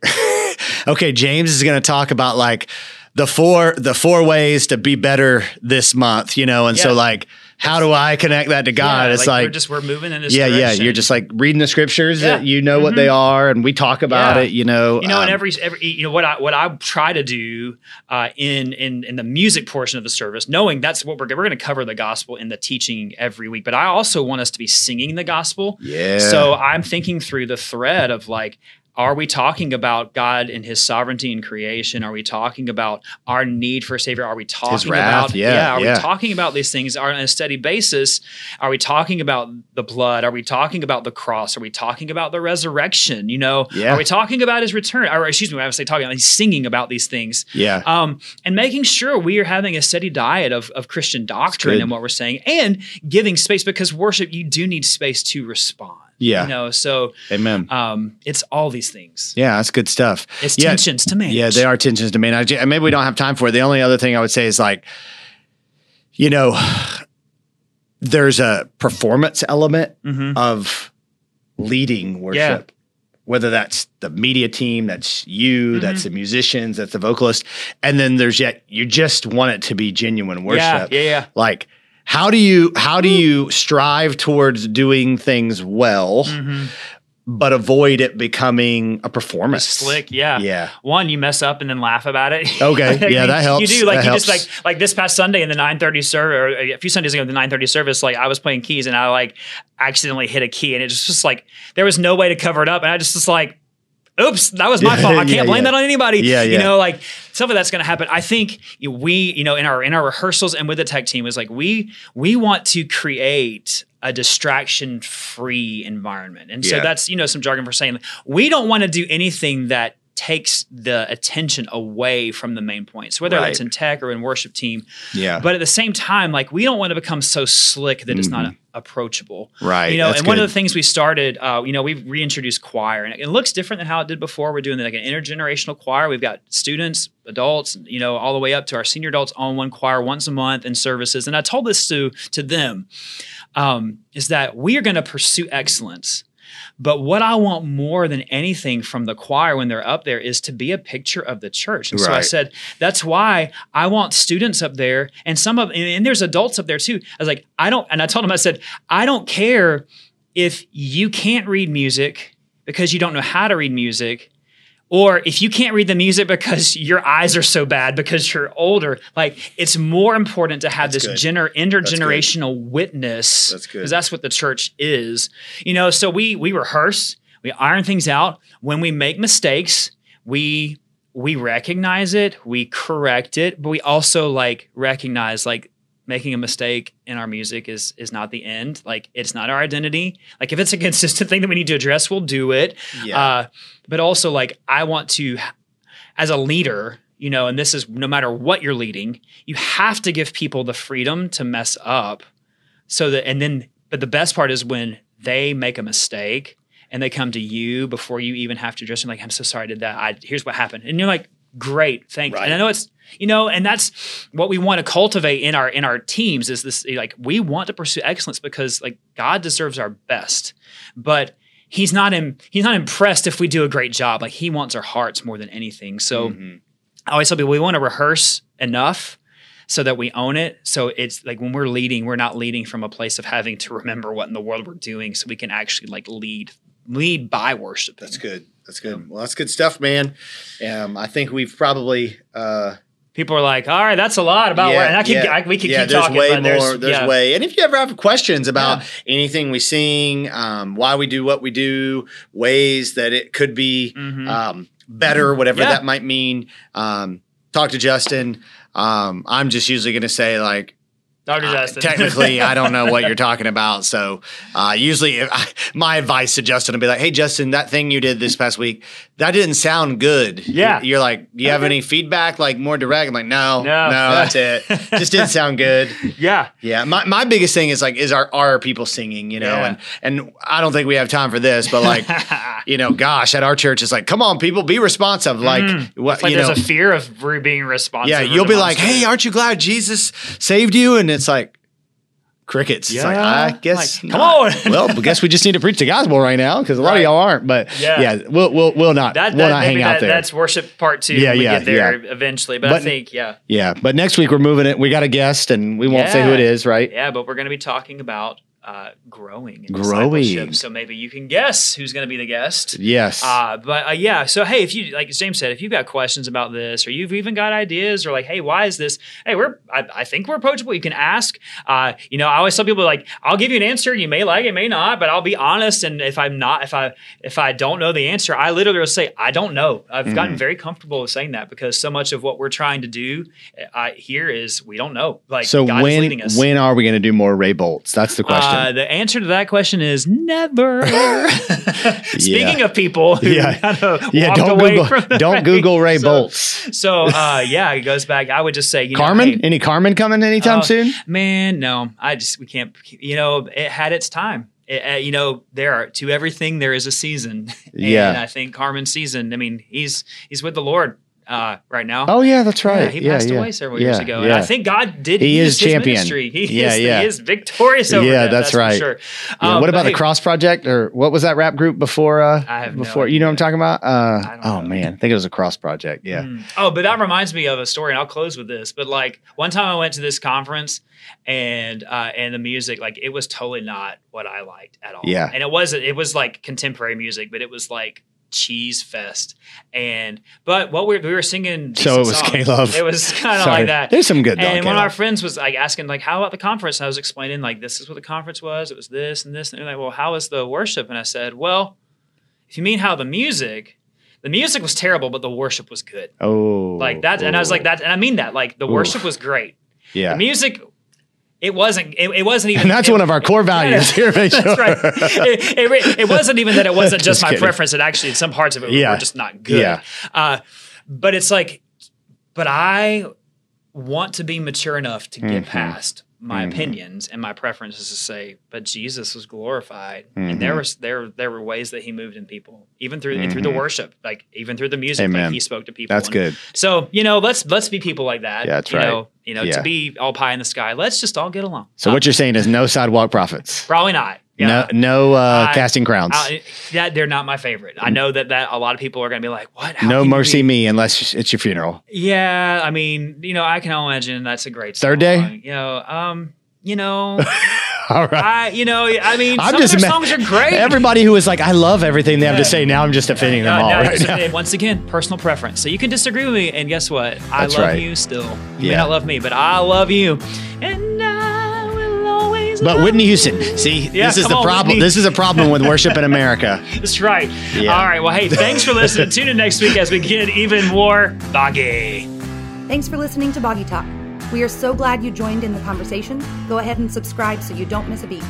okay, James is going to talk about like the four the four ways to be better this month. You know, and so like, how do I connect that to God? Yeah, it's we're like. just we're moving in this. yeah, yeah. You're just like reading the scriptures Yeah. that you know what they are, and we talk about Yeah. it. You know, you know, and um, every every you know what I what I try to do uh, in in in the music portion of the service, knowing that's what we're we're going to cover the gospel in the teaching every week, but I also want us to be singing the gospel. yeah. So I'm thinking through the thread of like. Are we talking about God and His sovereignty in creation? Are we talking about our need for a Savior? Are we talking wrath, about yeah, Are yeah. we talking about these things on a steady basis? Are we talking about the blood? Are we talking about the cross? Are we talking about the resurrection? You know, Yeah. are we talking about His return? Or excuse me, I say talking, he's singing about these things yeah. um, and making sure we are having a steady diet of, of Christian doctrine and what we're saying, and giving space because worship you do need space to respond. Yeah. you know, so Amen. um, it's all these things. Yeah, that's good stuff. It's yeah, tensions to manage. Yeah, they are tensions to manage. And Maybe we don't have time for it. The only other thing I would say is like, you know, there's a performance element Mhm. of leading worship. Whether that's the media team, that's you, that's Mm-hmm. the musicians, that's the vocalist, and then there's yet you just want it to be genuine Yeah, worship. yeah, yeah. Like, how do you how do you strive towards doing things well, Mhm. but avoid it becoming a performance? Slick, yeah. Yeah. One, you mess up and then laugh about it. Okay, yeah, that helps. You do like That you just like like this past Sunday in the nine thirty service, or a few Sundays ago in the nine thirty service. Like I was playing keys and I like accidentally hit a key, and it's just like there was no way to cover it up, and I just was like. Oops, that was my fault. I can't yeah, blame yeah. that on anybody. Yeah, You know, like stuff like that's going to happen. I think we, you know, in our in our rehearsals and with the tech team is like we we want to create a distraction free environment, and so Yeah. that's you know some jargon for saying we don't want to do anything that takes the attention away from the main points, whether Right. that's in tech or in worship team. Yeah. But at the same time, like we don't want to become so slick that it's not approachable. Mm-hmm. Right, You know, that's and one of the things we started, uh, you know, we've reintroduced choir and it looks different than how it did before. We're doing like an intergenerational choir. We've got students, adults, you know, all the way up to our senior adults on one choir once a month in services. And I told this to to them um, is that we are going to pursue excellence. But what I want more than anything from the choir when they're up there is to be a picture of the church. And so I said, that's why I want students up there and some of, and, and there's adults up there too. I was like, I don't, and I told them, I said, I don't care if you can't read music because you don't know how to read music. Or if you can't read the music because your eyes are so bad because you're older, like it's more important to have That's this gener- intergenerational witness. That's good. Because that's what the church is. You know, so we we rehearse, we iron things out. When we make mistakes, we we recognize it, we correct it, but we also like recognize like making a mistake in our music is is not the end. Like it's not our identity. Like if it's a consistent thing that we need to address, we'll do it. Yeah. Uh, but also like I want to as a leader, you know, and this is no matter what you're leading, you have to give people the freedom to mess up so that and then but the best part is when they make a mistake and they come to you before you even have to address them like i'm so sorry i did that I, here's what happened and you're like great thank you Right. and i know it's you know and that's what we want to cultivate in our in our teams is this like we want to pursue excellence because like god deserves our best but he's not in, he's not impressed if we do a great job like he wants our hearts more than anything so Mhm. I always tell people we want to rehearse enough so that we own it. So it's like when we're leading, we're not leading from a place of having to remember what in the world we're doing, so we can actually like lead lead by worship. That's good. That's good. Well, that's good stuff, man. Um, I think we've probably. Uh, People are like, "All right, that's a lot about yeah, where." And I could, yeah, I, we could yeah, keep there's talking. way but there's, more. There's yeah. way. And if you ever have questions about anything we sing, um, why we do what we do, ways that it could be Mhm. um, better, whatever Yeah. that might mean, um, talk to Justin. Um, I'm just usually going to say like. Dr. Uh, Justin. technically, I don't know what you're talking about. So, uh, usually, if I, my advice to Justin would be like, "Hey, Justin, that thing you did this past week, that didn't sound good." Yeah. you're like, "Do you have Okay. any feedback? Like more direct?" I'm like, "No, No. no, that's it. Just didn't sound good." yeah, Yeah, my, my biggest thing is like, is our are people singing? You know, Yeah. and and I don't think we have time for this, but like, you know, gosh, at our church, it's like, come on, people, be responsive. Like, what like you there's know. a fear of being responsive. yeah, you'll be like, "Hey, aren't you glad Jesus saved you?" And it's like crickets. It's like, Yeah. I guess. Like, come on. well, I guess we just need to preach the gospel right now because a lot Right. of y'all aren't. But Yeah. yeah, we'll we'll we'll not that, we'll not hang maybe out there. That's worship part two. Yeah, yeah, get there yeah. eventually. But, I think, yeah, yeah, but next week we're moving it. We got a guest, and we won't say who it is, right? yeah. But we're going to be talking about uh, growing, in Growing. So maybe you can guess who's going to be the guest. Yes. Uh, but uh, yeah, so hey, if you like James said, if you've got questions about this, or you've even got ideas, or like, hey, why is this? Hey, we're I, I think we're approachable. You can ask. Uh, you know, I always tell people like, I'll give you an answer. You may like it, may not, but I'll be honest. And if I'm not, if I if I don't know the answer, I literally will say I don't know. I've gotten Mm-hmm. very comfortable with saying that because so much of what we're trying to do uh, here is we don't know. Like so God when leading us. when are we going to do more Ray Boltz? That's the question. Uh, the answer to that question is never. Speaking of people who Yeah. kind of yeah, don't Google don't race. Google Ray So- Boltz. So uh, yeah, it goes back. I would just say, you know, Carmen, hey, any Carmen coming anytime Oh, soon? man, no, I just we can't. You know, it had its time. It, uh, you know, there are to everything there is a season. Yeah. and I think Carmen's season. I mean, he's he's with the Lord uh, right now. Oh yeah, that's right. Yeah, he passed away several years Yeah, ago, and. I think God did. He is champion. Ministry. He Yeah, is, yeah. He is victorious over Yeah, that, that's for right. sure. Yeah, Um, what about the Cross Project or what was that rap group before? Uh, I have no before you know what I'm talking about. Uh, oh know. man, I think it was a Cross Project. Yeah. Mm. Oh, but that reminds me of a story, and I'll close with this. But like one time I went to this conference, and uh, and the music, like it was totally not what I liked at all. Yeah. and it wasn't. It was like contemporary music, but it was like cheese fest. And but what we, we were singing. So it was songs. K-Love. It was kind of like that. There's some good. And one of our friends was like asking, like, how about the conference? And I was explaining, like, this is what the conference was. It was this and this. And they're like, well, how was the worship? And I said, well, if you mean how the music, the music was terrible, but the worship was good. Oh, Like that. And I was like, that. And I mean that. Like, the Oof. worship was great. Yeah. The music, it wasn't, it, it wasn't even. and that's it- one of our core values here. Make sure. That's right. It, it, wasn't even that it wasn't just, Just my kidding. preference. It actually, in some parts of it Yeah. were just not good. Yeah. Uh, but it's like, but I want to be mature enough to get Mhm. past my Mhm. opinions and my preferences to say, but Jesus was glorified, and there Mhm. was there there were ways that He moved in people, even through through the Mhm. worship, like even through the music, like He spoke to people. That's And good. So you know, let's let's be people like that. Yeah, that's you right. Know, you know, Yeah. to be all pie in the sky. Let's just all get along. So what you're saying is no sidewalk prophets. Probably not. Yeah. No, no uh, I- casting crowns. Uh, that they're not my favorite. I know that that a lot of people are going to be like, "What? How no MercyMe unless it's your funeral. Yeah, I mean, you know, I can imagine that's a great Third song. day? You know, um, you know, All right. I, you know, I mean, I'm some just of their ima- songs are great. Everybody who is like, I love everything they have to say. Now I'm just offending them No, all right now. once again, personal preference. So you can disagree with me, and guess what? I That's love right. you still. You may Yeah. not love me, but I love you, and I. But Whitney. Houston, see, Yeah, this is the on, problem. Whitney. This is a problem with worship in America. That's right. Yeah. All right. Well, hey, thanks for listening. Tune in next week as we get even more boggy. Thanks for listening to Boggy Talk. We are so glad you joined in the conversation. Go ahead and subscribe so you don't miss a beat.